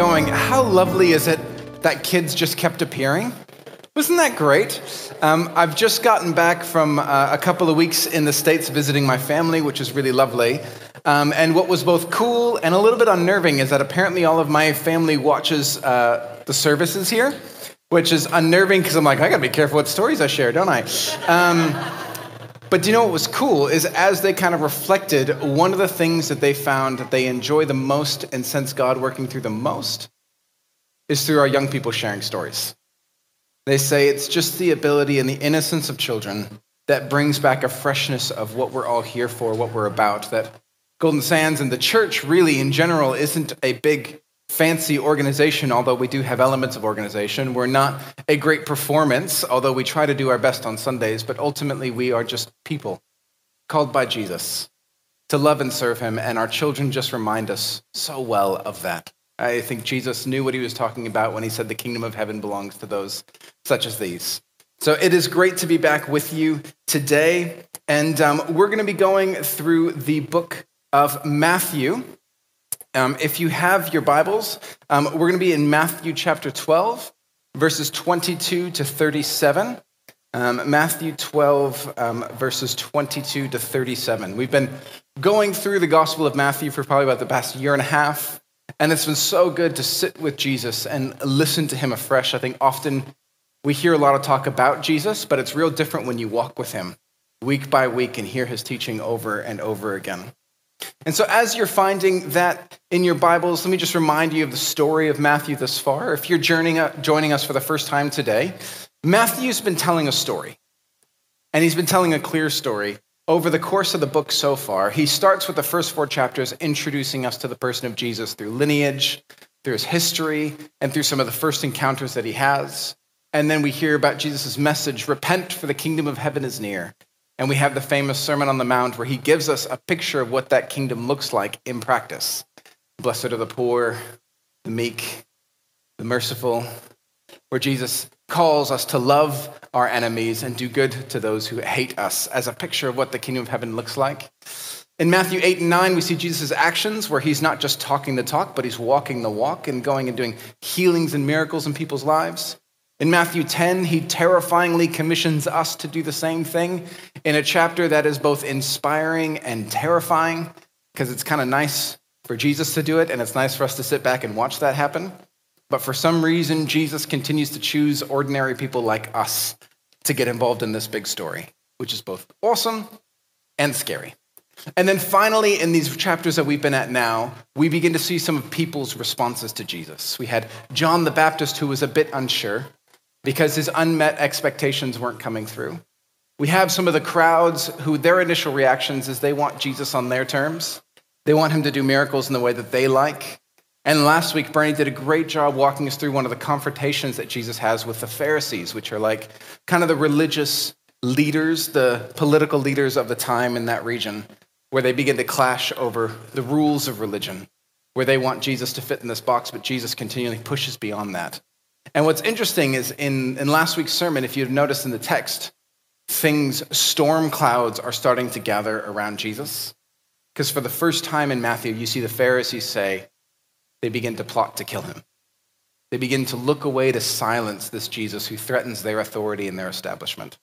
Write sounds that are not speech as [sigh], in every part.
going, how lovely is it that kids just kept appearing? Wasn't that great? Um, I've just gotten back from uh, a couple of weeks in the States visiting my family, which is really lovely. Um, and what was both cool and a little bit unnerving is that apparently all of my family watches uh, the services here, which is unnerving because I'm like, I gotta be careful what stories I share, don't I? Um, but do you know what was cool is as they kind of reflected, one of the things that they found that they enjoy the most and sense God working through the most is through our young people sharing stories. They say it's just the ability and the innocence of children that brings back a freshness of what we're all here for, what we're about. That Golden Sands and the church, really, in general, isn't a big fancy organization, although we do have elements of organization. We're not a great performance, although we try to do our best on Sundays, but ultimately we are just people called by Jesus to love and serve him, and our children just remind us so well of that. I think Jesus knew what he was talking about when he said the kingdom of heaven belongs to those such as these. So it is great to be back with you today, and um, we're going to be going through the book of Matthew. Um, if you have your Bibles, um, we're going to be in Matthew chapter 12, verses 22 to 37. Um, Matthew 12, um, verses 22 to 37. We've been going through the Gospel of Matthew for probably about the past year and a half, and it's been so good to sit with Jesus and listen to him afresh. I think often we hear a lot of talk about Jesus, but it's real different when you walk with him week by week and hear his teaching over and over again. And so, as you're finding that in your Bibles, let me just remind you of the story of Matthew thus far. If you're uh, joining, us for the first time today, Matthew's been telling a story, and he's been telling a clear story over the course of the book so far. He starts with the first four chapters introducing us to the person of Jesus through lineage, through his history, and through some of the first encounters that he has. And then we hear about Jesus' message repent, for the kingdom of heaven is near. And we have the famous Sermon on the Mount where he gives us a picture of what that kingdom looks like in practice. Blessed are the poor, the meek, the merciful, where Jesus calls us to love our enemies and do good to those who hate us as a picture of what the kingdom of heaven looks like. In Matthew 8 and 9, we see Jesus' actions where he's not just talking the talk, but he's walking the walk and going and doing healings and miracles in people's lives. In Matthew 10, he terrifyingly commissions us to do the same thing in a chapter that is both inspiring and terrifying because it's kind of nice for Jesus to do it and it's nice for us to sit back and watch that happen. But for some reason, Jesus continues to choose ordinary people like us to get involved in this big story, which is both awesome and scary. And then finally, in these chapters that we've been at now, we begin to see some of people's responses to Jesus. We had John the Baptist, who was a bit unsure because his unmet expectations weren't coming through. We have some of the crowds who their initial reactions is they want Jesus on their terms. They want him to do miracles in the way that they like. And last week, Bernie did a great job walking us through one of the confrontations that Jesus has with the Pharisees, which are like kind of the religious leaders, the political leaders of the time in that region, where they begin to clash over the rules of religion, where they want Jesus to fit in this box, but Jesus continually pushes beyond that. And what's interesting is in, in last week's sermon, if you've noticed in the text, things, storm clouds are starting to gather around Jesus. Because for the first time in Matthew, you see the Pharisees say, they begin to plot to kill him. They begin to look away to silence this Jesus who threatens their authority and their establishment.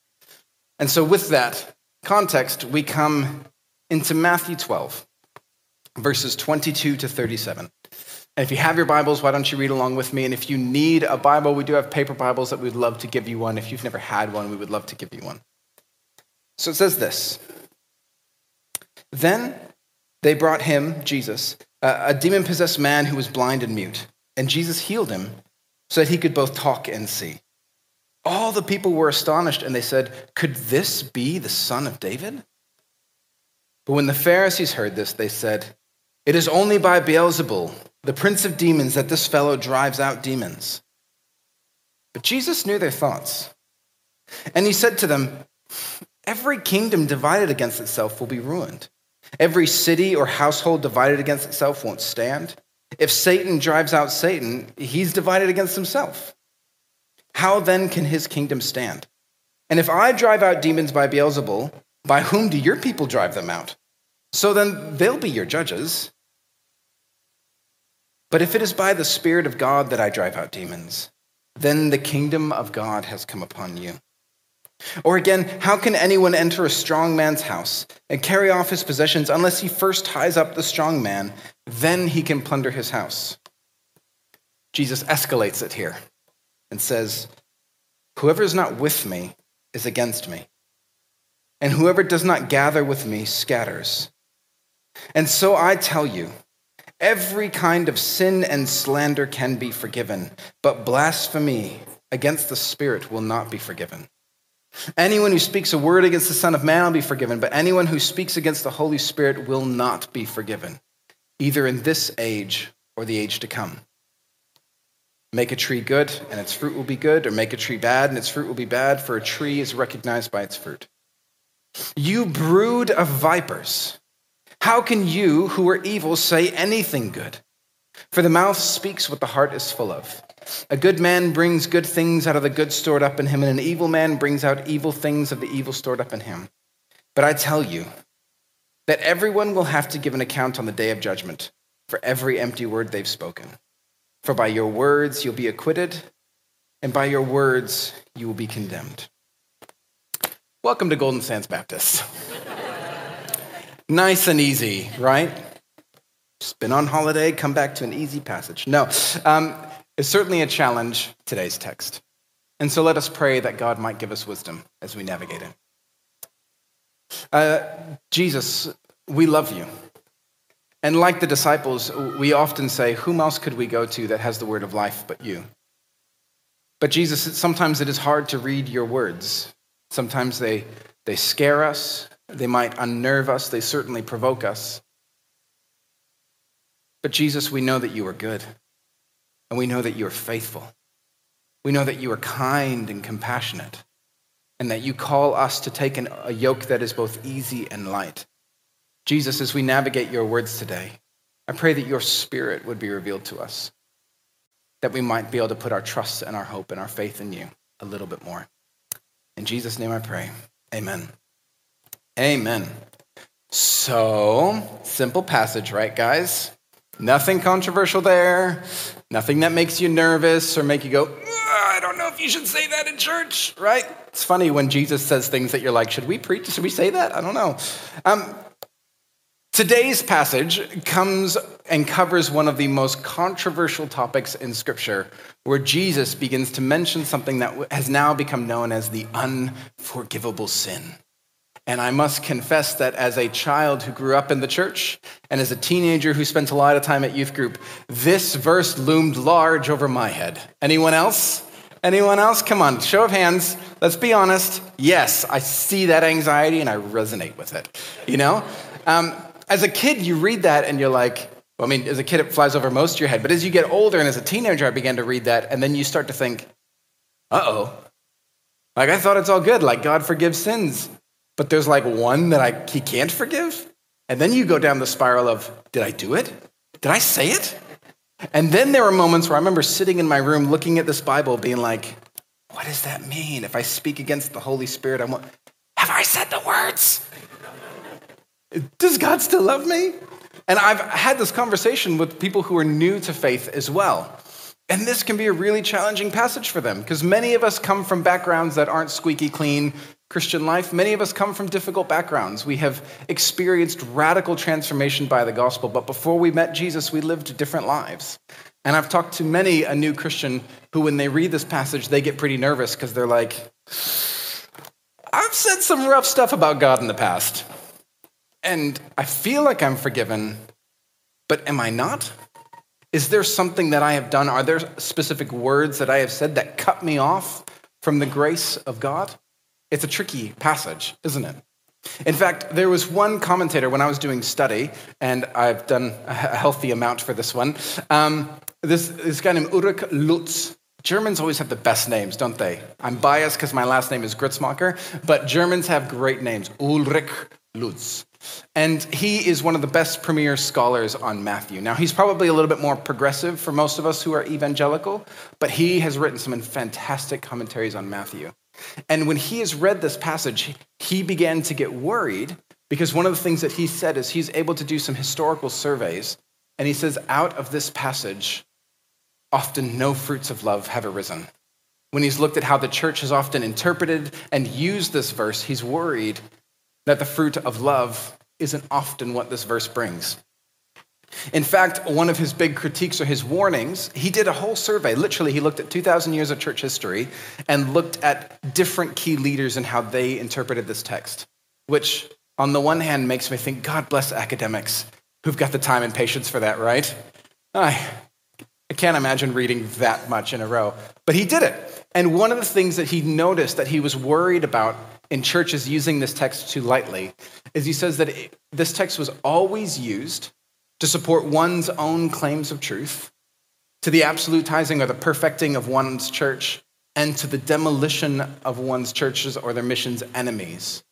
And so, with that context, we come into Matthew 12, verses 22 to 37. And if you have your Bibles, why don't you read along with me? And if you need a Bible, we do have paper Bibles that we'd love to give you one. If you've never had one, we would love to give you one. So it says this Then they brought him, Jesus, a demon possessed man who was blind and mute. And Jesus healed him so that he could both talk and see. All the people were astonished and they said, Could this be the son of David? But when the Pharisees heard this, they said, It is only by Beelzebul the prince of demons, that this fellow drives out demons. But Jesus knew their thoughts. And he said to them, Every kingdom divided against itself will be ruined. Every city or household divided against itself won't stand. If Satan drives out Satan, he's divided against himself. How then can his kingdom stand? And if I drive out demons by Beelzebul, by whom do your people drive them out? So then they'll be your judges. But if it is by the Spirit of God that I drive out demons, then the kingdom of God has come upon you. Or again, how can anyone enter a strong man's house and carry off his possessions unless he first ties up the strong man? Then he can plunder his house. Jesus escalates it here and says, Whoever is not with me is against me, and whoever does not gather with me scatters. And so I tell you, every kind of sin and slander can be forgiven, but blasphemy against the Spirit will not be forgiven. Anyone who speaks a word against the Son of Man will be forgiven, but anyone who speaks against the Holy Spirit will not be forgiven, either in this age or the age to come. Make a tree good, and its fruit will be good, or make a tree bad, and its fruit will be bad, for a tree is recognized by its fruit. You brood of vipers, how can you, who are evil, say anything good? For the mouth speaks what the heart is full of. A good man brings good things out of the good stored up in him, and an evil man brings out evil things of the evil stored up in him. But I tell you that everyone will have to give an account on the day of judgment for every empty word they've spoken. For by your words you'll be acquitted, and by your words you will be condemned. Welcome to Golden Sands Baptist. [laughs] nice and easy, right? Just been on holiday, come back to an easy passage. No, um, it's certainly a challenge, today's text. And so let us pray that God might give us wisdom as we navigate it. Uh, Jesus, we love you. And like the disciples, we often say, Whom else could we go to that has the word of life but you? But Jesus, sometimes it is hard to read your words. Sometimes they, they scare us, they might unnerve us, they certainly provoke us. But Jesus, we know that you are good, and we know that you are faithful. We know that you are kind and compassionate, and that you call us to take an, a yoke that is both easy and light. Jesus, as we navigate your words today, I pray that your spirit would be revealed to us, that we might be able to put our trust and our hope and our faith in you a little bit more. In Jesus' name I pray. Amen. Amen. So, simple passage, right, guys? Nothing controversial there. Nothing that makes you nervous or make you go, I don't know if you should say that in church, right? It's funny when Jesus says things that you're like, should we preach? Should we say that? I don't know. Um, Today's passage comes and covers one of the most controversial topics in Scripture, where Jesus begins to mention something that has now become known as the unforgivable sin. And I must confess that as a child who grew up in the church and as a teenager who spent a lot of time at youth group, this verse loomed large over my head. Anyone else? Anyone else? Come on, show of hands. Let's be honest. Yes, I see that anxiety and I resonate with it. You know? Um, as a kid, you read that and you're like, well, I mean, as a kid, it flies over most of your head. But as you get older and as a teenager, I began to read that, and then you start to think, uh oh. Like, I thought it's all good. Like, God forgives sins. But there's like one that I, he can't forgive. And then you go down the spiral of, did I do it? Did I say it? And then there were moments where I remember sitting in my room looking at this Bible, being like, what does that mean? If I speak against the Holy Spirit, I'm, have I said the words? Does God still love me? And I've had this conversation with people who are new to faith as well. And this can be a really challenging passage for them because many of us come from backgrounds that aren't squeaky clean Christian life. Many of us come from difficult backgrounds. We have experienced radical transformation by the gospel, but before we met Jesus, we lived different lives. And I've talked to many a new Christian who, when they read this passage, they get pretty nervous because they're like, I've said some rough stuff about God in the past and I feel like I'm forgiven, but am I not? Is there something that I have done? Are there specific words that I have said that cut me off from the grace of God? It's a tricky passage, isn't it? In fact, there was one commentator when I was doing study, and I've done a healthy amount for this one. Um, this, this guy named Ulrich Luz. Germans always have the best names, don't they? I'm biased because my last name is Gritzmacher, but Germans have great names. Ulrich Luz. And he is one of the best premier scholars on Matthew. Now, he's probably a little bit more progressive for most of us who are evangelical, but he has written some fantastic commentaries on Matthew. And when he has read this passage, he began to get worried because one of the things that he said is he's able to do some historical surveys And he says, out of this passage, often no fruits of love have arisen. When he's looked at how the church has often interpreted and used this verse, he's worried that the fruit of love isn't often what this verse brings. In fact, one of his big critiques or his warnings, he did a whole survey. Literally, he looked at 2,000 years of church history and looked at different key leaders and how they interpreted this text, which, on the one hand, makes me think, God bless academics who've got the time and patience for that, right? I, I can't imagine reading that much in a row. But he did it. And one of the things that he noticed that he was worried about in churches using this text too lightly is he says that it, this text was always used to support one's own claims of truth, to the absolutizing or the perfecting of one's church, and to the demolition of one's churches or their mission's enemies.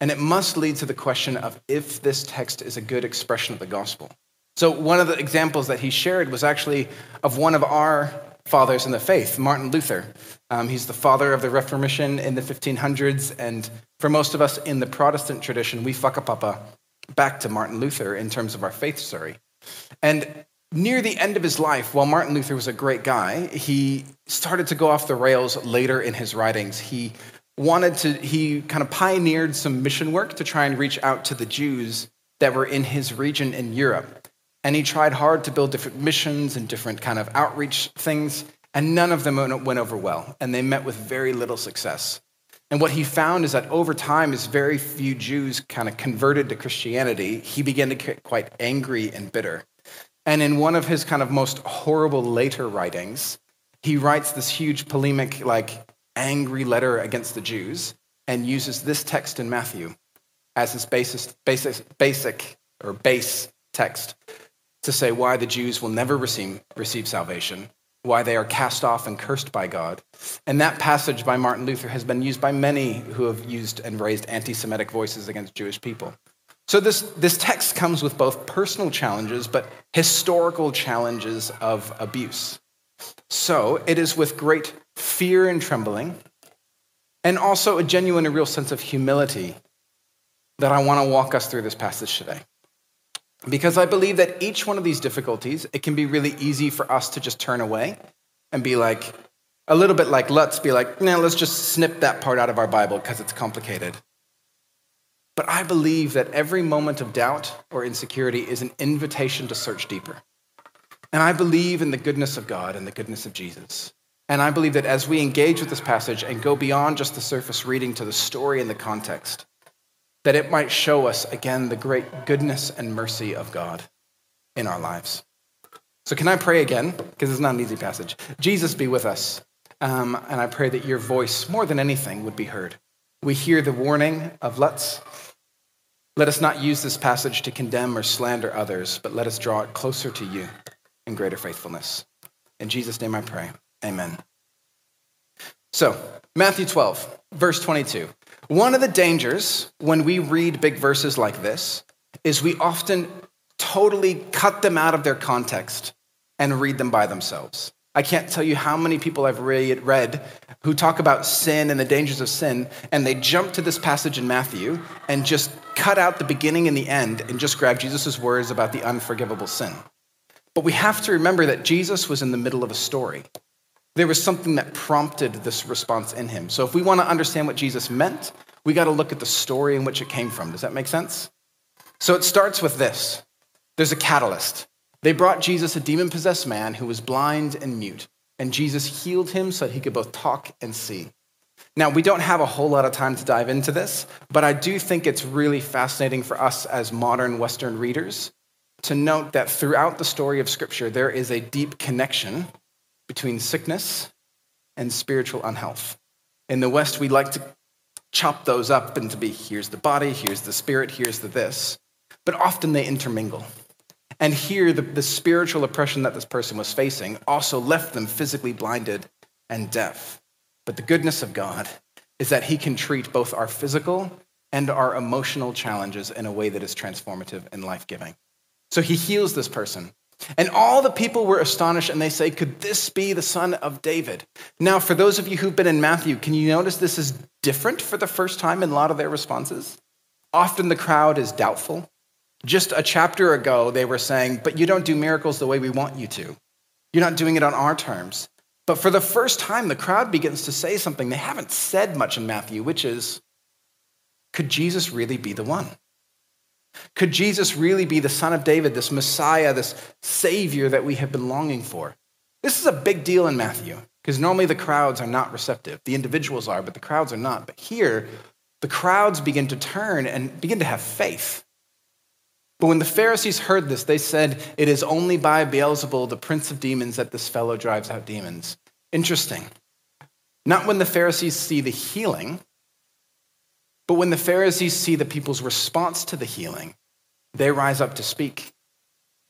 And it must lead to the question of if this text is a good expression of the gospel. So, one of the examples that he shared was actually of one of our fathers in the faith, Martin Luther. Um, he's the father of the Reformation in the 1500s, and for most of us in the Protestant tradition, we whakapapa back to Martin Luther in terms of our faith story. And near the end of his life, while Martin Luther was a great guy, he started to go off the rails later in his writings. He wanted to, he kind of pioneered some mission work to try and reach out to the Jews that were in his region in Europe. And he tried hard to build different missions and different kind of outreach things, and none of them went over well, and they met with very little success. And what he found is that over time, as very few Jews kind of converted to Christianity, he began to get quite angry and bitter. And in one of his kind of most horrible later writings, he writes this huge polemic, like angry letter against the Jews and uses this text in Matthew as his basis, basic, basic or base text to say why the Jews will never receive, receive salvation, why they are cast off and cursed by God. And that passage by Martin Luther has been used by many who have used and raised anti Semitic voices against Jewish people. So this, this text comes with both personal challenges, but historical challenges of abuse. So it is with great fear and trembling, and also a genuine and real sense of humility that I want to walk us through this passage today. Because I believe that each one of these difficulties, it can be really easy for us to just turn away and be like, a little bit like, let's be like, no, let's just snip that part out of our Bible because it's complicated. But I believe that every moment of doubt or insecurity is an invitation to search deeper. And I believe in the goodness of God and the goodness of Jesus. And I believe that as we engage with this passage and go beyond just the surface reading to the story and the context, that it might show us again the great goodness and mercy of God in our lives. So, can I pray again? Because it's not an easy passage. Jesus, be with us. Um, and I pray that your voice, more than anything, would be heard. We hear the warning of let's. Let us not use this passage to condemn or slander others, but let us draw it closer to you in greater faithfulness. In Jesus' name I pray. Amen. So, Matthew 12, verse 22. One of the dangers when we read big verses like this is we often totally cut them out of their context and read them by themselves. I can't tell you how many people I've read who talk about sin and the dangers of sin, and they jump to this passage in Matthew and just cut out the beginning and the end and just grab Jesus' words about the unforgivable sin. But we have to remember that Jesus was in the middle of a story. There was something that prompted this response in him. So if we want to understand what Jesus meant, we got to look at the story in which it came from. Does that make sense? So it starts with this there's a catalyst. They brought Jesus a demon possessed man who was blind and mute, and Jesus healed him so that he could both talk and see. Now, we don't have a whole lot of time to dive into this, but I do think it's really fascinating for us as modern Western readers to note that throughout the story of Scripture, there is a deep connection between sickness and spiritual unhealth. In the West, we like to chop those up into be here's the body, here's the spirit, here's the this. But often they intermingle. And here, the, the spiritual oppression that this person was facing also left them physically blinded and deaf. But the goodness of God is that He can treat both our physical and our emotional challenges in a way that is transformative and life giving. So He heals this person and all the people were astonished and they say, Could this be the son of David? Now, for those of you who've been in Matthew, can you notice this is different for the first time in a lot of their responses? Often the crowd is doubtful, Just a chapter ago, they were saying, But you don't do miracles the way we want you to. You're not doing it on our terms. But for the first time, the crowd begins to say something they haven't said much in Matthew, which is, Could Jesus really be the one? Could Jesus really be the Son of David, this Messiah, this Savior that we have been longing for? This is a big deal in Matthew because normally the crowds are not receptive. The individuals are, but the crowds are not. But here, the crowds begin to turn and begin to have faith. But when the Pharisees heard this, they said, It is only by Beelzebul, the prince of demons, that this fellow drives out demons. Interesting. Not when the Pharisees see the healing, but when the Pharisees see the people's response to the healing, they rise up to speak.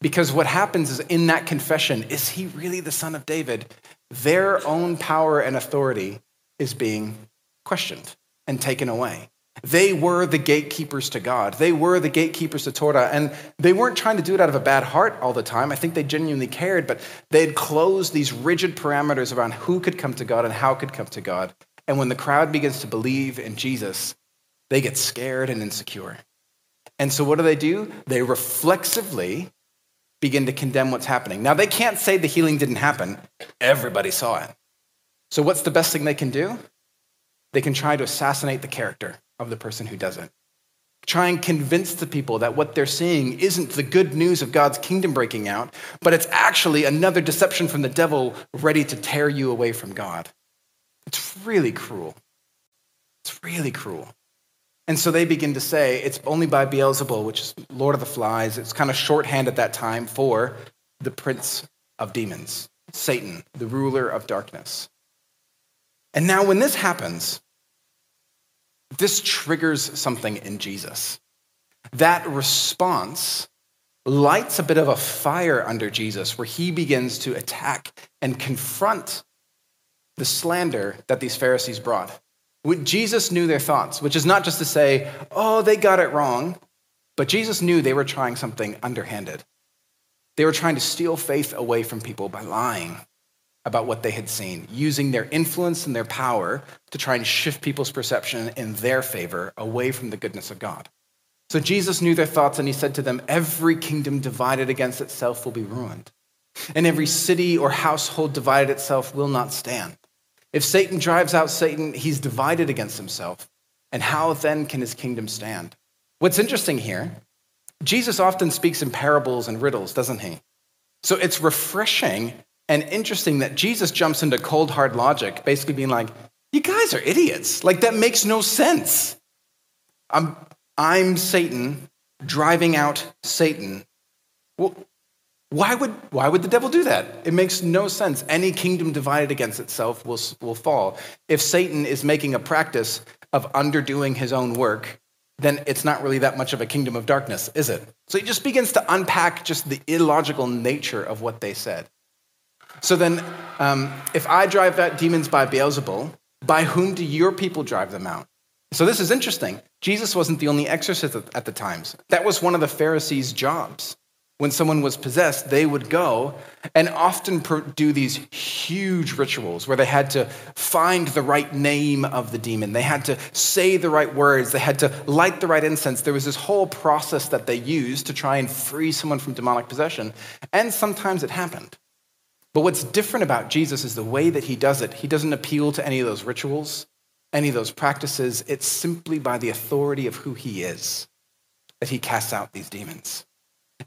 Because what happens is in that confession, is he really the son of David? Their own power and authority is being questioned and taken away. They were the gatekeepers to God. They were the gatekeepers to Torah. And they weren't trying to do it out of a bad heart all the time. I think they genuinely cared, but they had closed these rigid parameters around who could come to God and how could come to God. And when the crowd begins to believe in Jesus, they get scared and insecure. And so what do they do? They reflexively begin to condemn what's happening. Now, they can't say the healing didn't happen, everybody saw it. So, what's the best thing they can do? They can try to assassinate the character of the person who does it. Try and convince the people that what they're seeing isn't the good news of God's kingdom breaking out, but it's actually another deception from the devil ready to tear you away from God. It's really cruel. It's really cruel. And so they begin to say it's only by Beelzebul, which is Lord of the Flies. It's kind of shorthand at that time for the prince of demons, Satan, the ruler of darkness. And now, when this happens, this triggers something in Jesus. That response lights a bit of a fire under Jesus where he begins to attack and confront the slander that these Pharisees brought. Jesus knew their thoughts, which is not just to say, oh, they got it wrong, but Jesus knew they were trying something underhanded. They were trying to steal faith away from people by lying about what they had seen, using their influence and their power to try and shift people's perception in their favor away from the goodness of God. So Jesus knew their thoughts and he said to them, Every kingdom divided against itself will be ruined, and every city or household divided itself will not stand. If Satan drives out Satan, he's divided against himself. And how then can his kingdom stand? What's interesting here, Jesus often speaks in parables and riddles, doesn't he? So it's refreshing and interesting that Jesus jumps into cold, hard logic, basically being like, you guys are idiots. Like, that makes no sense. I'm, I'm Satan driving out Satan. Well, why would, why would the devil do that? It makes no sense. Any kingdom divided against itself will, will fall. If Satan is making a practice of underdoing his own work, then it's not really that much of a kingdom of darkness, is it? So he just begins to unpack just the illogical nature of what they said. So then, um, if I drive out demons by Beelzebul, by whom do your people drive them out? So this is interesting. Jesus wasn't the only exorcist at the times. That was one of the Pharisees' jobs when someone was possessed, they would go and often do these huge rituals where they had to find the right name of the demon. They had to say the right words. They had to light the right incense. There was this whole process that they used to try and free someone from demonic possession. And sometimes it happened. But what's different about Jesus is the way that he does it. He doesn't appeal to any of those rituals, any of those practices. It's simply by the authority of who he is that he casts out these demons.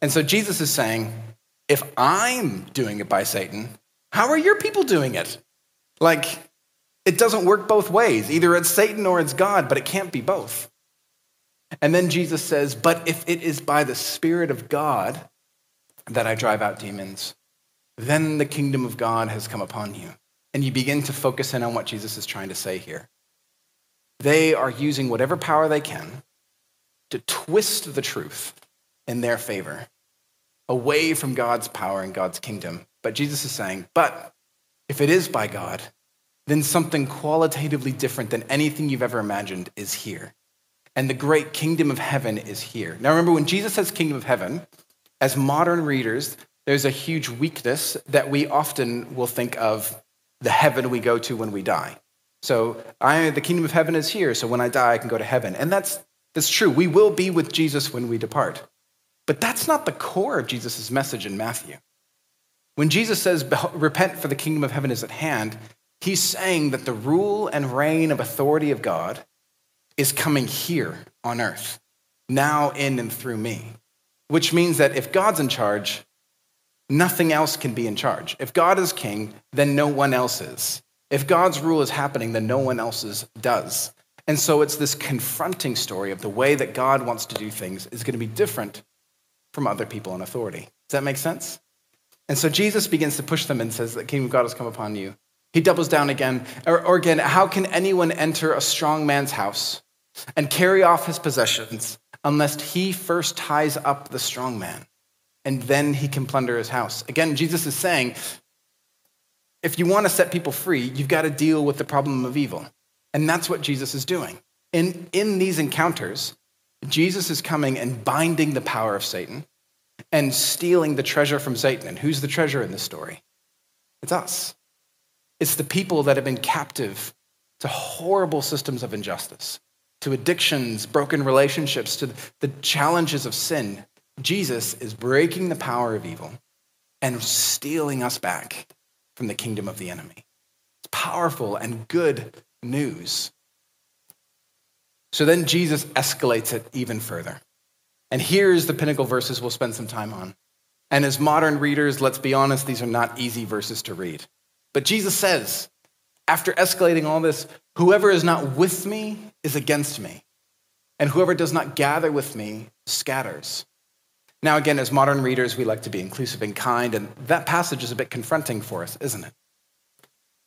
And so Jesus is saying, if I'm doing it by Satan, how are your people doing it? Like, it doesn't work both ways. Either it's Satan or it's God, but it can't be both. And then Jesus says, But if it is by the Spirit of God that I drive out demons, then the kingdom of God has come upon you. And you begin to focus in on what Jesus is trying to say here. They are using whatever power they can to twist the truth in their favor, away from God's power and God's kingdom. But Jesus is saying, but if it is by God, then something qualitatively different than anything you've ever imagined is here. And the great kingdom of heaven is here. Now, remember, when Jesus says kingdom of heaven, as modern readers, there's a huge weakness that we often will think of the heaven we go to when we die. So, I, the kingdom of heaven is here, so when I die, I can go to heaven. And that's, that's true. We will be with Jesus when we depart. But that's not the core of Jesus' message in Matthew. When Jesus says, Repent, for the kingdom of heaven is at hand, he's saying that the rule and reign of authority of God is coming here on earth, now in and through me. Which means that if God's in charge, nothing else can be in charge. If God is king, then no one else is. If God's rule is happening, then no one else's does. And so it's this confronting story of the way that God wants to do things is going to be different from other people in authority. Does that make sense? And so Jesus begins to push them and says, The kingdom of God has come upon you. He doubles down again. Or, or again, how can anyone enter a strong man's house and carry off his possessions unless he first ties up the strong man? and then he can plunder his house. Again, Jesus is saying, if you want to set people free, you've got to deal with the problem of evil. And that's what Jesus is doing. In, in these encounters, Jesus is coming and binding the power of Satan and stealing the treasure from Satan. And who's the treasure in this story? It's us. It's the people that have been captive to horrible systems of injustice, to addictions, broken relationships, to the challenges of sin. Jesus is breaking the power of evil and stealing us back from the kingdom of the enemy. It's powerful and good news. So then Jesus escalates it even further. And here's the pinnacle verses we'll spend some time on. And as modern readers, let's be honest, these are not easy verses to read. But Jesus says, after escalating all this, whoever is not with me is against me, and whoever does not gather with me scatters. Now, again, as modern readers, we like to be inclusive and kind, and that passage is a bit confronting for us, isn't it?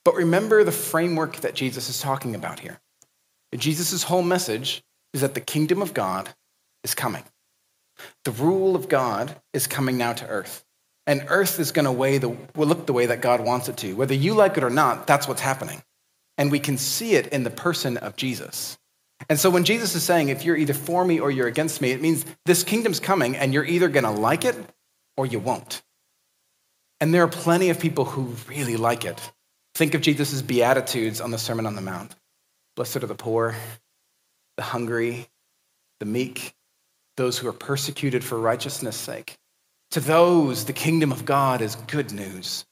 But remember the framework that Jesus is talking about here. Jesus' whole message is that the kingdom of God is coming. The rule of God is coming now to earth. And earth is going to will look the way that God wants it to. Whether you like it or not, that's what's happening. And we can see it in the person of Jesus. And so when Jesus is saying, if you're either for me or you're against me, it means this kingdom's coming and you're either going to like it or you won't. And there are plenty of people who really like it. Think of Jesus' Beatitudes on the Sermon on the Mount Blessed are the poor, the hungry, the meek, those who are persecuted for righteousness' sake. To those, the kingdom of God is good news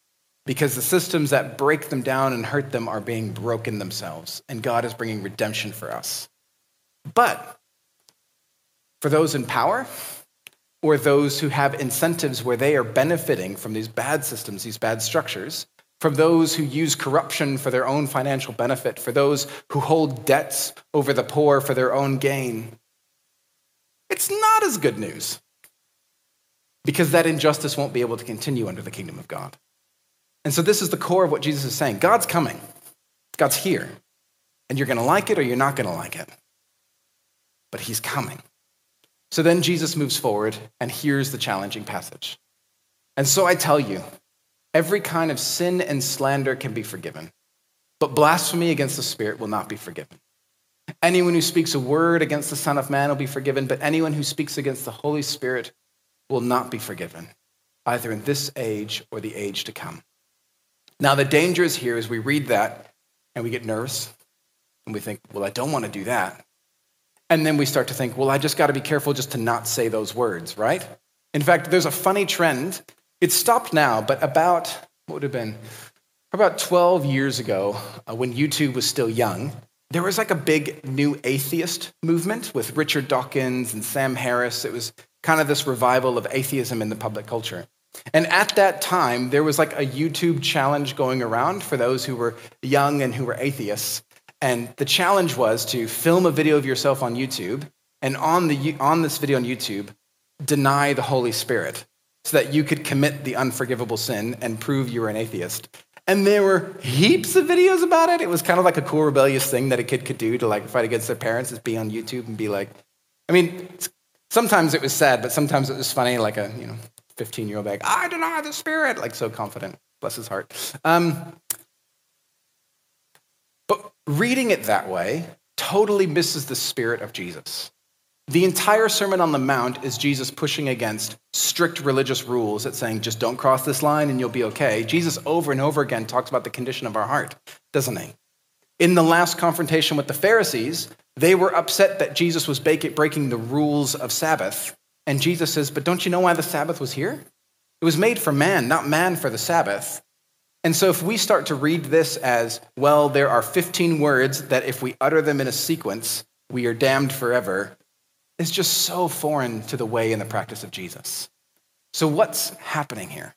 because the systems that break them down and hurt them are being broken themselves, and God is bringing redemption for us. But for those in power, or those who have incentives where they are benefiting from these bad systems, these bad structures, from those who use corruption for their own financial benefit, for those who hold debts over the poor for their own gain, it's not as good news because that injustice won't be able to continue under the kingdom of God. And so, this is the core of what Jesus is saying God's coming, God's here, and you're going to like it or you're not going to like it but he's coming. So then Jesus moves forward, and here's the challenging passage. And so I tell you, every kind of sin and slander can be forgiven, but blasphemy against the Spirit will not be forgiven. Anyone who speaks a word against the Son of Man will be forgiven, but anyone who speaks against the Holy Spirit will not be forgiven, either in this age or the age to come. Now, the danger is here as we read that and we get nervous and we think, well, I don't want to do that. And then we start to think, well, I just got to be careful just to not say those words, right? In fact, there's a funny trend. It's stopped now, but about, what would have been, about 12 years ago, uh, when YouTube was still young, there was like a big new atheist movement with Richard Dawkins and Sam Harris. It was kind of this revival of atheism in the public culture. And at that time, there was like a YouTube challenge going around for those who were young and who were atheists. And the challenge was to film a video of yourself on YouTube, and on, the, on this video on YouTube, deny the Holy Spirit so that you could commit the unforgivable sin and prove you were an atheist. And there were heaps of videos about it. It was kind of like a cool rebellious thing that a kid could do to like fight against their parents is be on YouTube and be like, I mean, sometimes it was sad, but sometimes it was funny, like a, you know, 15 year old like, I deny the spirit, like so confident, bless his heart. Um, but reading it that way totally misses the spirit of Jesus. The entire Sermon on the Mount is Jesus pushing against strict religious rules that saying, just don't cross this line and you'll be okay. Jesus over and over again talks about the condition of our heart, doesn't he? In the last confrontation with the Pharisees, they were upset that Jesus was breaking the rules of Sabbath. And Jesus says, But don't you know why the Sabbath was here? It was made for man, not man for the Sabbath. And so if we start to read this as, well, there are 15 words that if we utter them in a sequence, we are damned forever, it's just so foreign to the way and the practice of Jesus. So what's happening here?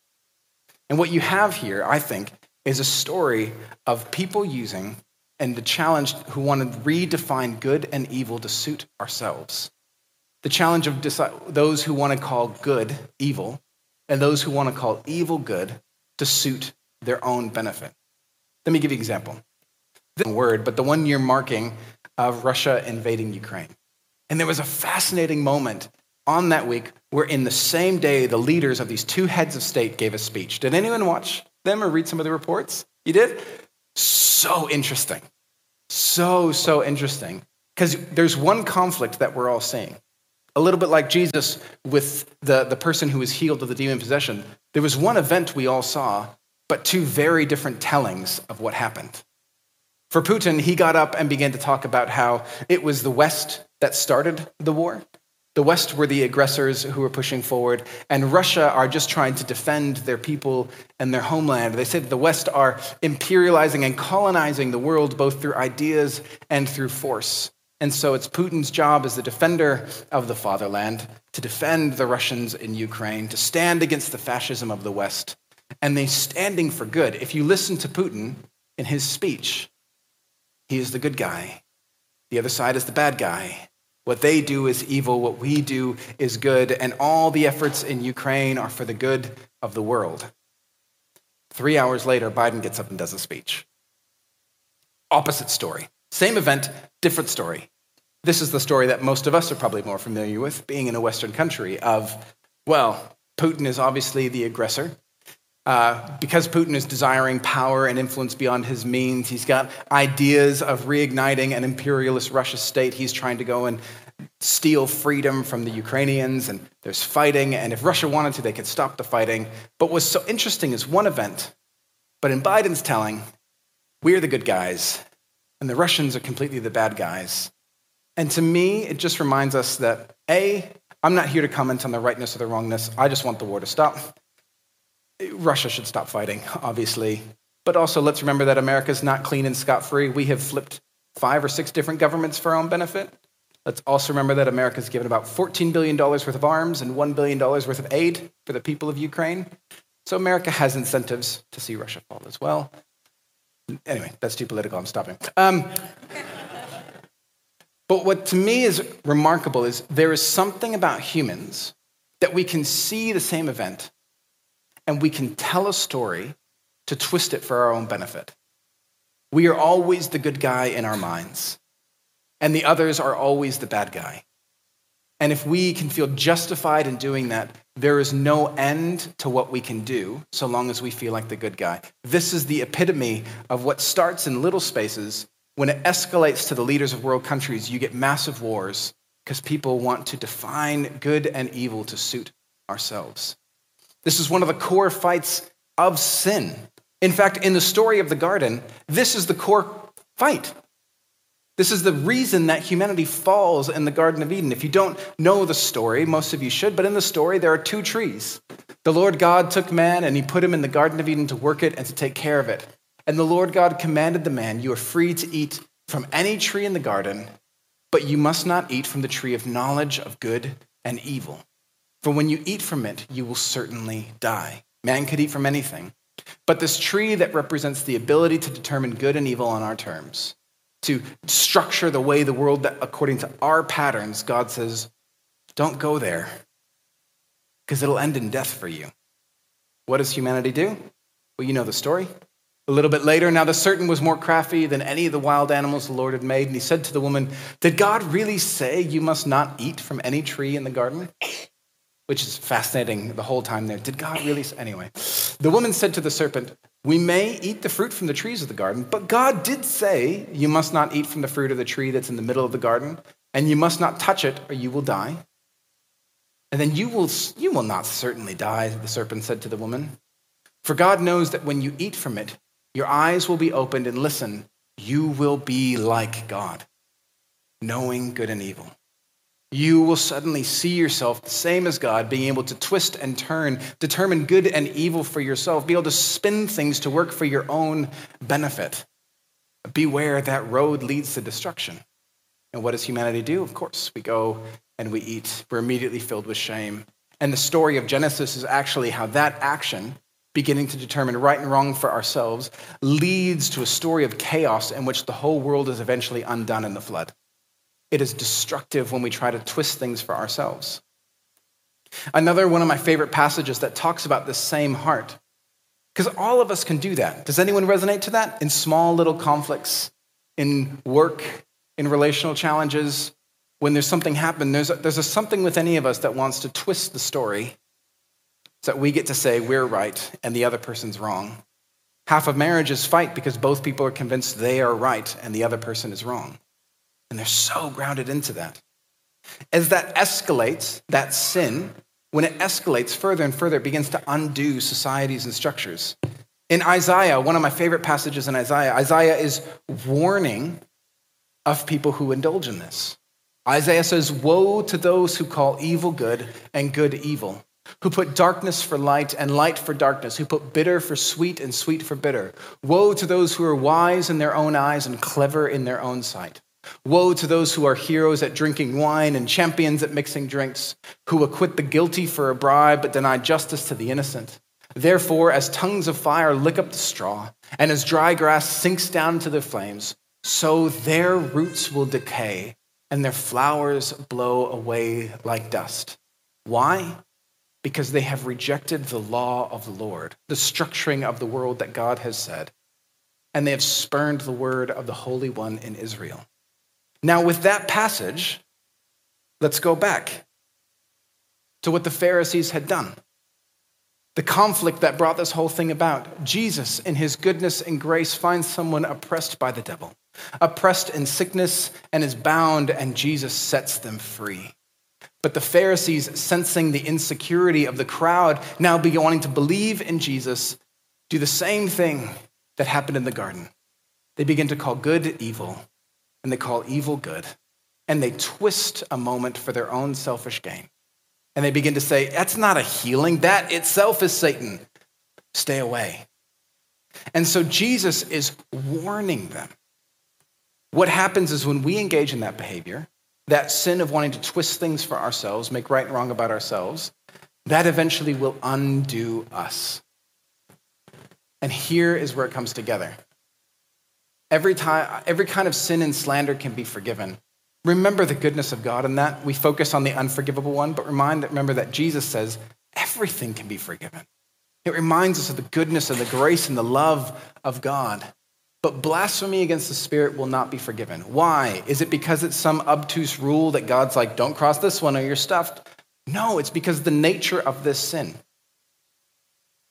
And what you have here, I think, is a story of people using and the challenge who want to redefine good and evil to suit ourselves. The challenge of those who want to call good evil and those who want to call evil good to suit their own benefit. Let me give you an example. The word, but the one year marking of Russia invading Ukraine. And there was a fascinating moment on that week where, in the same day, the leaders of these two heads of state gave a speech. Did anyone watch them or read some of the reports? You did? So interesting. So, so interesting. Because there's one conflict that we're all seeing. A little bit like Jesus with the, the person who was healed of the demon possession. There was one event we all saw, but two very different tellings of what happened. For Putin, he got up and began to talk about how it was the West that started the war. The West were the aggressors who were pushing forward, and Russia are just trying to defend their people and their homeland. They said the West are imperializing and colonizing the world both through ideas and through force. And so it's Putin's job as the defender of the fatherland to defend the Russians in Ukraine, to stand against the fascism of the West. And they're standing for good. If you listen to Putin in his speech, he is the good guy. The other side is the bad guy. What they do is evil, what we do is good, and all the efforts in Ukraine are for the good of the world. Three hours later, Biden gets up and does a speech. Opposite story. Same event, different story. This is the story that most of us are probably more familiar with, being in a Western country, of, well, Putin is obviously the aggressor. Uh, because Putin is desiring power and influence beyond his means, he's got ideas of reigniting an imperialist Russia state. He's trying to go and steal freedom from the Ukrainians, and there's fighting. And if Russia wanted to, they could stop the fighting. But what's so interesting is one event, but in Biden's telling, we're the good guys, and the Russians are completely the bad guys. And to me, it just reminds us that A, I'm not here to comment on the rightness or the wrongness. I just want the war to stop. Russia should stop fighting, obviously. But also, let's remember that America's not clean and scot free. We have flipped five or six different governments for our own benefit. Let's also remember that America's given about $14 billion worth of arms and $1 billion worth of aid for the people of Ukraine. So America has incentives to see Russia fall as well. Anyway, that's too political. I'm stopping. Um, but what to me is remarkable is there is something about humans that we can see the same event and we can tell a story to twist it for our own benefit. We are always the good guy in our minds, and the others are always the bad guy. And if we can feel justified in doing that, there is no end to what we can do so long as we feel like the good guy. This is the epitome of what starts in little spaces. When it escalates to the leaders of world countries, you get massive wars because people want to define good and evil to suit ourselves. This is one of the core fights of sin. In fact, in the story of the garden, this is the core fight. This is the reason that humanity falls in the Garden of Eden. If you don't know the story, most of you should, but in the story, there are two trees. The Lord God took man and he put him in the Garden of Eden to work it and to take care of it. And the Lord God commanded the man, You are free to eat from any tree in the garden, but you must not eat from the tree of knowledge of good and evil. For when you eat from it, you will certainly die. Man could eat from anything. But this tree that represents the ability to determine good and evil on our terms, to structure the way the world that according to our patterns, God says, don't go there because it'll end in death for you. What does humanity do? Well, you know the story. A little bit later, now the serpent was more crafty than any of the wild animals the Lord had made, and he said to the woman, Did God really say you must not eat from any tree in the garden? Which is fascinating the whole time there. Did God really? Anyway, the woman said to the serpent, We may eat the fruit from the trees of the garden, but God did say, You must not eat from the fruit of the tree that's in the middle of the garden, and you must not touch it, or you will die. And then you will, you will not certainly die, the serpent said to the woman. For God knows that when you eat from it, your eyes will be opened, and listen, you will be like God, knowing good and evil. You will suddenly see yourself the same as God, being able to twist and turn, determine good and evil for yourself, be able to spin things to work for your own benefit. Beware that road leads to destruction. And what does humanity do? Of course, we go and we eat. We're immediately filled with shame. And the story of Genesis is actually how that action, beginning to determine right and wrong for ourselves, leads to a story of chaos in which the whole world is eventually undone in the flood. It is destructive when we try to twist things for ourselves. Another one of my favorite passages that talks about this same heart, because all of us can do that. Does anyone resonate to that? In small little conflicts, in work, in relational challenges, when there's something happen, there's a, there's a something with any of us that wants to twist the story so that we get to say we're right and the other person's wrong. Half of marriages fight because both people are convinced they are right and the other person is wrong. And they're so grounded into that. As that escalates, that sin, when it escalates further and further, it begins to undo societies and structures. In Isaiah, one of my favorite passages in Isaiah, Isaiah is warning of people who indulge in this. Isaiah says, Woe to those who call evil good and good evil, who put darkness for light and light for darkness, who put bitter for sweet and sweet for bitter. Woe to those who are wise in their own eyes and clever in their own sight. Woe to those who are heroes at drinking wine and champions at mixing drinks, who acquit the guilty for a bribe but deny justice to the innocent. Therefore, as tongues of fire lick up the straw, and as dry grass sinks down to the flames, so their roots will decay and their flowers blow away like dust. Why? Because they have rejected the law of the Lord, the structuring of the world that God has said, and they have spurned the word of the Holy One in Israel. Now, with that passage, let's go back to what the Pharisees had done. The conflict that brought this whole thing about. Jesus, in his goodness and grace, finds someone oppressed by the devil, oppressed in sickness, and is bound, and Jesus sets them free. But the Pharisees, sensing the insecurity of the crowd, now be wanting to believe in Jesus, do the same thing that happened in the garden. They begin to call good evil and they call evil good, and they twist a moment for their own selfish gain. And they begin to say, That's not a healing, that itself is Satan. Stay away. And so Jesus is warning them. What happens is when we engage in that behavior, that sin of wanting to twist things for ourselves, make right and wrong about ourselves, that eventually will undo us. And here is where it comes together. Every, time, every kind of sin and slander can be forgiven. Remember the goodness of God in that. We focus on the unforgivable one, but remind, remember that Jesus says everything can be forgiven. It reminds us of the goodness and the grace and the love of God. But blasphemy against the Spirit will not be forgiven. Why? Is it because it's some obtuse rule that God's like, don't cross this one or you're stuffed? No, it's because the nature of this sin.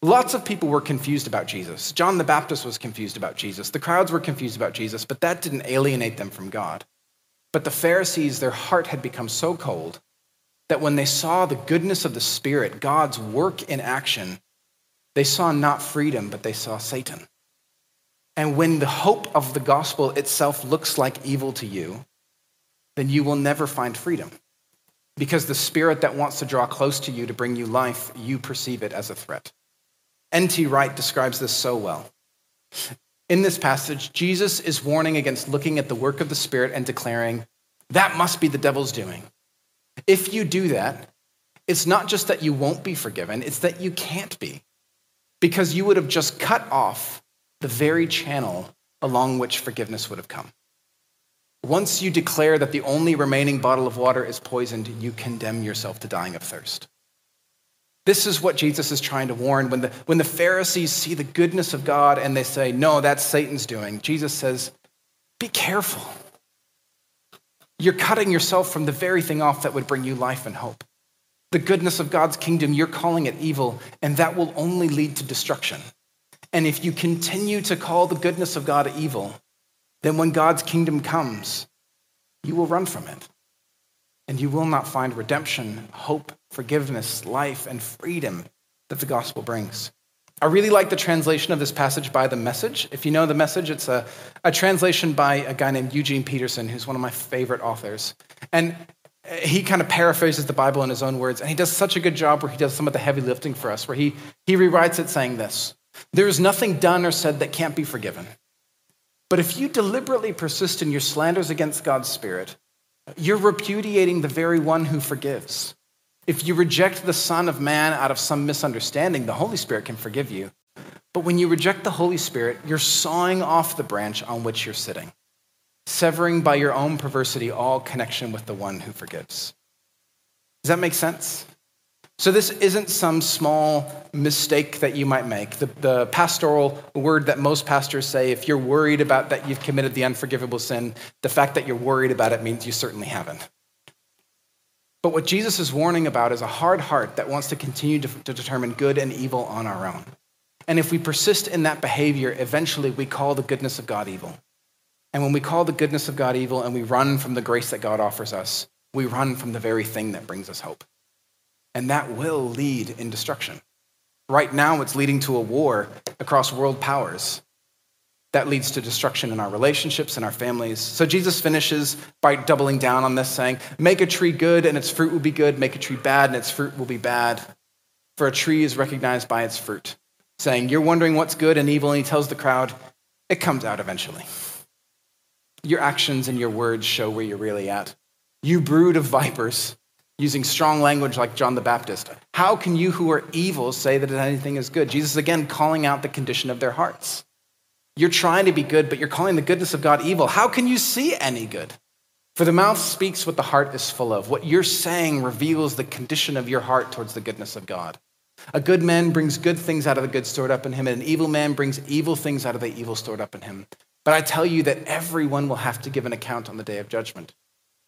Lots of people were confused about Jesus. John the Baptist was confused about Jesus. The crowds were confused about Jesus, but that didn't alienate them from God. But the Pharisees, their heart had become so cold that when they saw the goodness of the Spirit, God's work in action, they saw not freedom, but they saw Satan. And when the hope of the gospel itself looks like evil to you, then you will never find freedom. Because the spirit that wants to draw close to you to bring you life, you perceive it as a threat. N.T. Wright describes this so well. In this passage, Jesus is warning against looking at the work of the Spirit and declaring, that must be the devil's doing. If you do that, it's not just that you won't be forgiven, it's that you can't be, because you would have just cut off the very channel along which forgiveness would have come. Once you declare that the only remaining bottle of water is poisoned, you condemn yourself to dying of thirst. This is what Jesus is trying to warn. When the, when the Pharisees see the goodness of God and they say, no, that's Satan's doing, Jesus says, be careful. You're cutting yourself from the very thing off that would bring you life and hope. The goodness of God's kingdom, you're calling it evil, and that will only lead to destruction. And if you continue to call the goodness of God evil, then when God's kingdom comes, you will run from it and you will not find redemption, hope, forgiveness, life, and freedom that the gospel brings. I really like the translation of this passage by the message. If you know the message, it's a, a translation by a guy named Eugene Peterson, who's one of my favorite authors. And he kind of paraphrases the Bible in his own words, and he does such a good job where he does some of the heavy lifting for us, where he, he rewrites it saying this There is nothing done or said that can't be forgiven. But if you deliberately persist in your slanders against God's Spirit, you're repudiating the very one who forgives. If you reject the Son of Man out of some misunderstanding, the Holy Spirit can forgive you. But when you reject the Holy Spirit, you're sawing off the branch on which you're sitting severing by your own perversity all connection with the one who forgives. Does that make sense? So, this isn't some small mistake that you might make. The, the, pastoral word that most pastors say, if you're worried about that you've committed the unforgivable sin, the fact that you're worried about it means you certainly haven't. But what Jesus is warning about is a hard heart that wants to continue to, to determine good and evil on our own. And if we persist in that behavior, eventually we call the goodness of God evil. And when we call the goodness of God evil and we run from the grace that God offers us, we run from the very thing that brings us hope. And that will lead in destruction. Right now, it's leading to a war across world powers. That leads to destruction in our relationships and our families. So Jesus finishes by doubling down on this, saying, Make a tree good and its fruit will be good. Make a tree bad and its fruit will be bad. For a tree is recognized by its fruit. Saying, You're wondering what's good and evil. And he tells the crowd, It comes out eventually. Your actions and your words show where you're really at. You brood of vipers, using strong language like John the Baptist. How can you who are evil say that anything is good? Jesus again calling out the condition of their hearts. You're trying to be good, but you're calling the goodness of God evil. How can you see any good? For the mouth speaks what the heart is full of. What you're saying reveals the condition of your heart towards the goodness of God. A good man brings good things out of the good stored up in him, and an evil man brings evil things out of the evil stored up in him. But I tell you that everyone will have to give an account on the day of judgment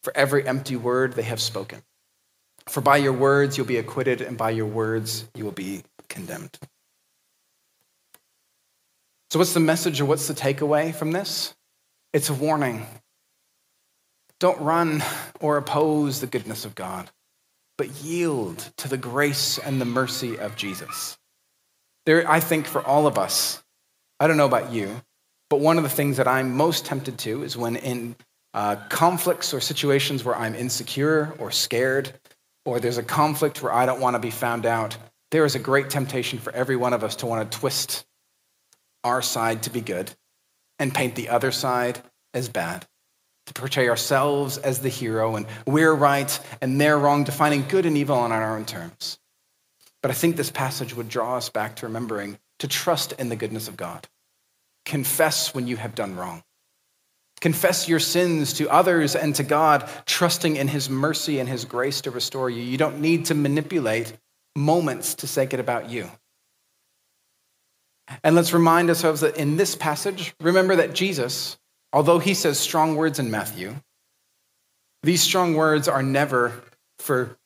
for every empty word they have spoken. For by your words you'll be acquitted, and by your words you will be condemned. So, what's the message or what's the takeaway from this? It's a warning. Don't run or oppose the goodness of God, but yield to the grace and the mercy of Jesus. There, I think for all of us, I don't know about you, but one of the things that I'm most tempted to is when in uh, conflicts or situations where I'm insecure or scared, or there's a conflict where I don't want to be found out, there is a great temptation for every one of us to want to twist our side to be good and paint the other side as bad, to portray ourselves as the hero and we're right and they're wrong, defining good and evil on our own terms. But I think this passage would draw us back to remembering to trust in the goodness of God Confess when you have done wrong. Confess your sins to others and to God, trusting in His mercy and His grace to restore you. You don't need to manipulate moments to make it about you. And let's remind ourselves that in this passage, remember that Jesus, although he says strong words in Matthew, these strong words are never for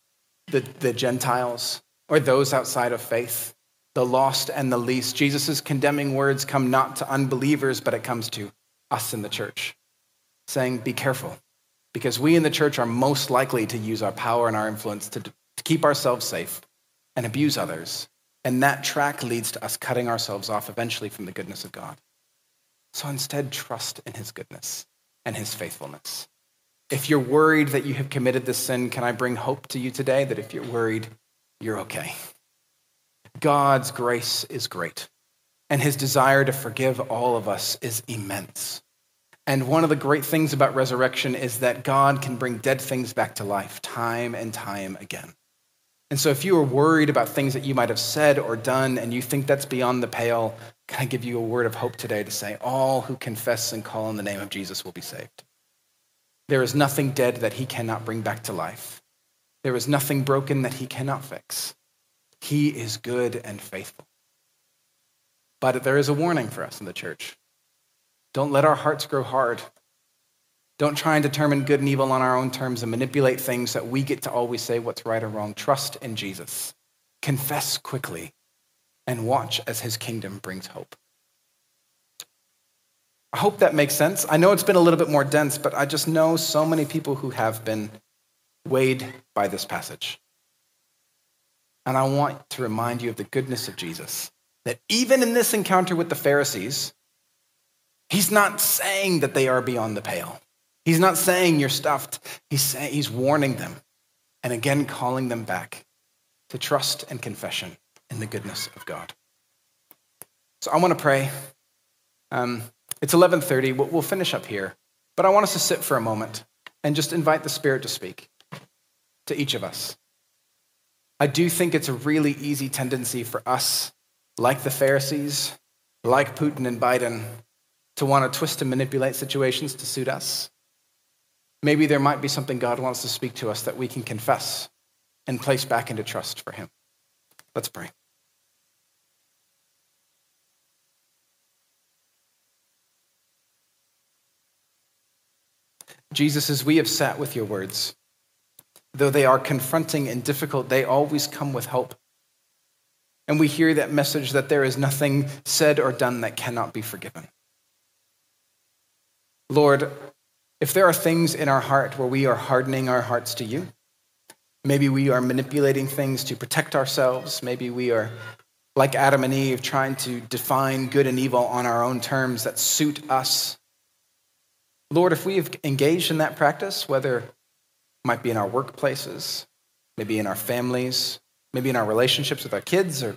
the, the Gentiles or those outside of faith the lost and the least. Jesus' condemning words come not to unbelievers, but it comes to us in the church, saying, Be careful, because we in the church are most likely to use our power and our influence to, to keep ourselves safe and abuse others. And that track leads to us cutting ourselves off eventually from the goodness of God. So instead, trust in his goodness and his faithfulness. If you're worried that you have committed this sin, can I bring hope to you today that if you're worried, you're okay? God's grace is great, and his desire to forgive all of us is immense. And one of the great things about resurrection is that God can bring dead things back to life time and time again. And so, if you are worried about things that you might have said or done and you think that's beyond the pale, can I give you a word of hope today to say, all who confess and call on the name of Jesus will be saved? There is nothing dead that he cannot bring back to life, there is nothing broken that he cannot fix. He is good and faithful. But there is a warning for us in the church. Don't let our hearts grow hard. Don't try and determine good and evil on our own terms and manipulate things that we get to always say what's right or wrong. Trust in Jesus. Confess quickly and watch as his kingdom brings hope. I hope that makes sense. I know it's been a little bit more dense, but I just know so many people who have been weighed by this passage. And I want to remind you of the goodness of Jesus. That even in this encounter with the Pharisees, he's not saying that they are beyond the pale. He's not saying you're stuffed. He's, saying, he's warning them and again calling them back to trust and confession in the goodness of God. So I want to pray. Um, it's 11:30. We'll, we'll finish up here, but I want us to sit for a moment and just invite the Spirit to speak to each of us. I do think it's a really easy tendency for us, like the Pharisees, like Putin and Biden, to want to twist and manipulate situations to suit us. Maybe there might be something God wants to speak to us that we can confess and place back into trust for Him. Let's pray. Jesus, as we have sat with your words, though they are confronting and difficult, they always come with hope. And we hear that message that there is nothing said or done that cannot be forgiven. Lord, if there are things in our heart where we are hardening our hearts to you, maybe we are manipulating things to protect ourselves, maybe we are like Adam and Eve trying to define good and evil on our own terms that suit us. Lord, if we have engaged in that practice, whether it might be in our workplaces, maybe in our families, maybe in our relationships with our kids or,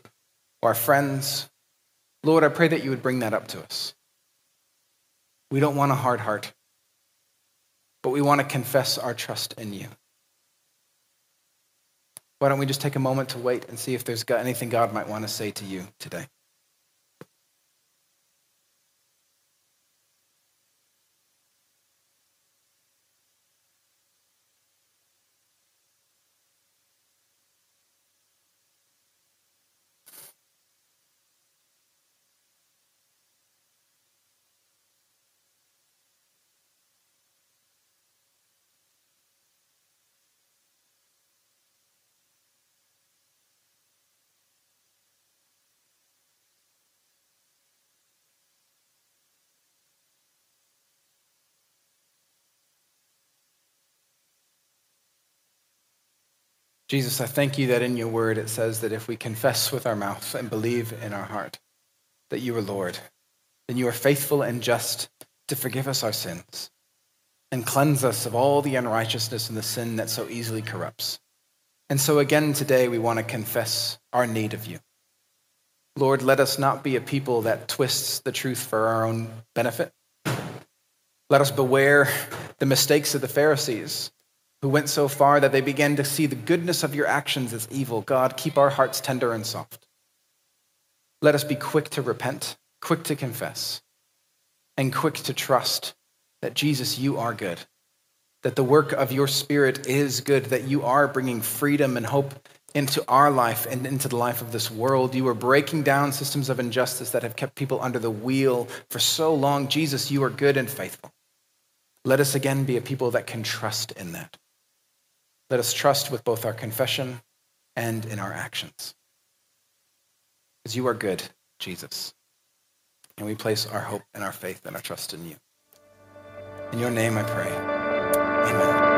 or our friends, Lord, I pray that you would bring that up to us. We don't want a hard heart but we want to confess our trust in you. Why don't we just take a moment to wait and see if there's anything God might want to say to you today? Jesus, I thank you that in your word it says that if we confess with our mouth and believe in our heart that you are Lord, then you are faithful and just to forgive us our sins and cleanse us of all the unrighteousness and the sin that so easily corrupts. And so again today, we want to confess our need of you. Lord, let us not be a people that twists the truth for our own benefit. Let us beware the mistakes of the Pharisees who went so far that they began to see the goodness of your actions as evil. God, keep our hearts tender and soft. Let us be quick to repent, quick to confess, and quick to trust that Jesus, you are good, that the work of your Spirit is good, that you are bringing freedom and hope into our life and into the life of this world. You are breaking down systems of injustice that have kept people under the wheel for so long. Jesus, you are good and faithful. Let us again be a people that can trust in that. Let us trust with both our confession and in our actions. Because you are good, Jesus. And we place our hope and our faith and our trust in you. In your name I pray. Amen.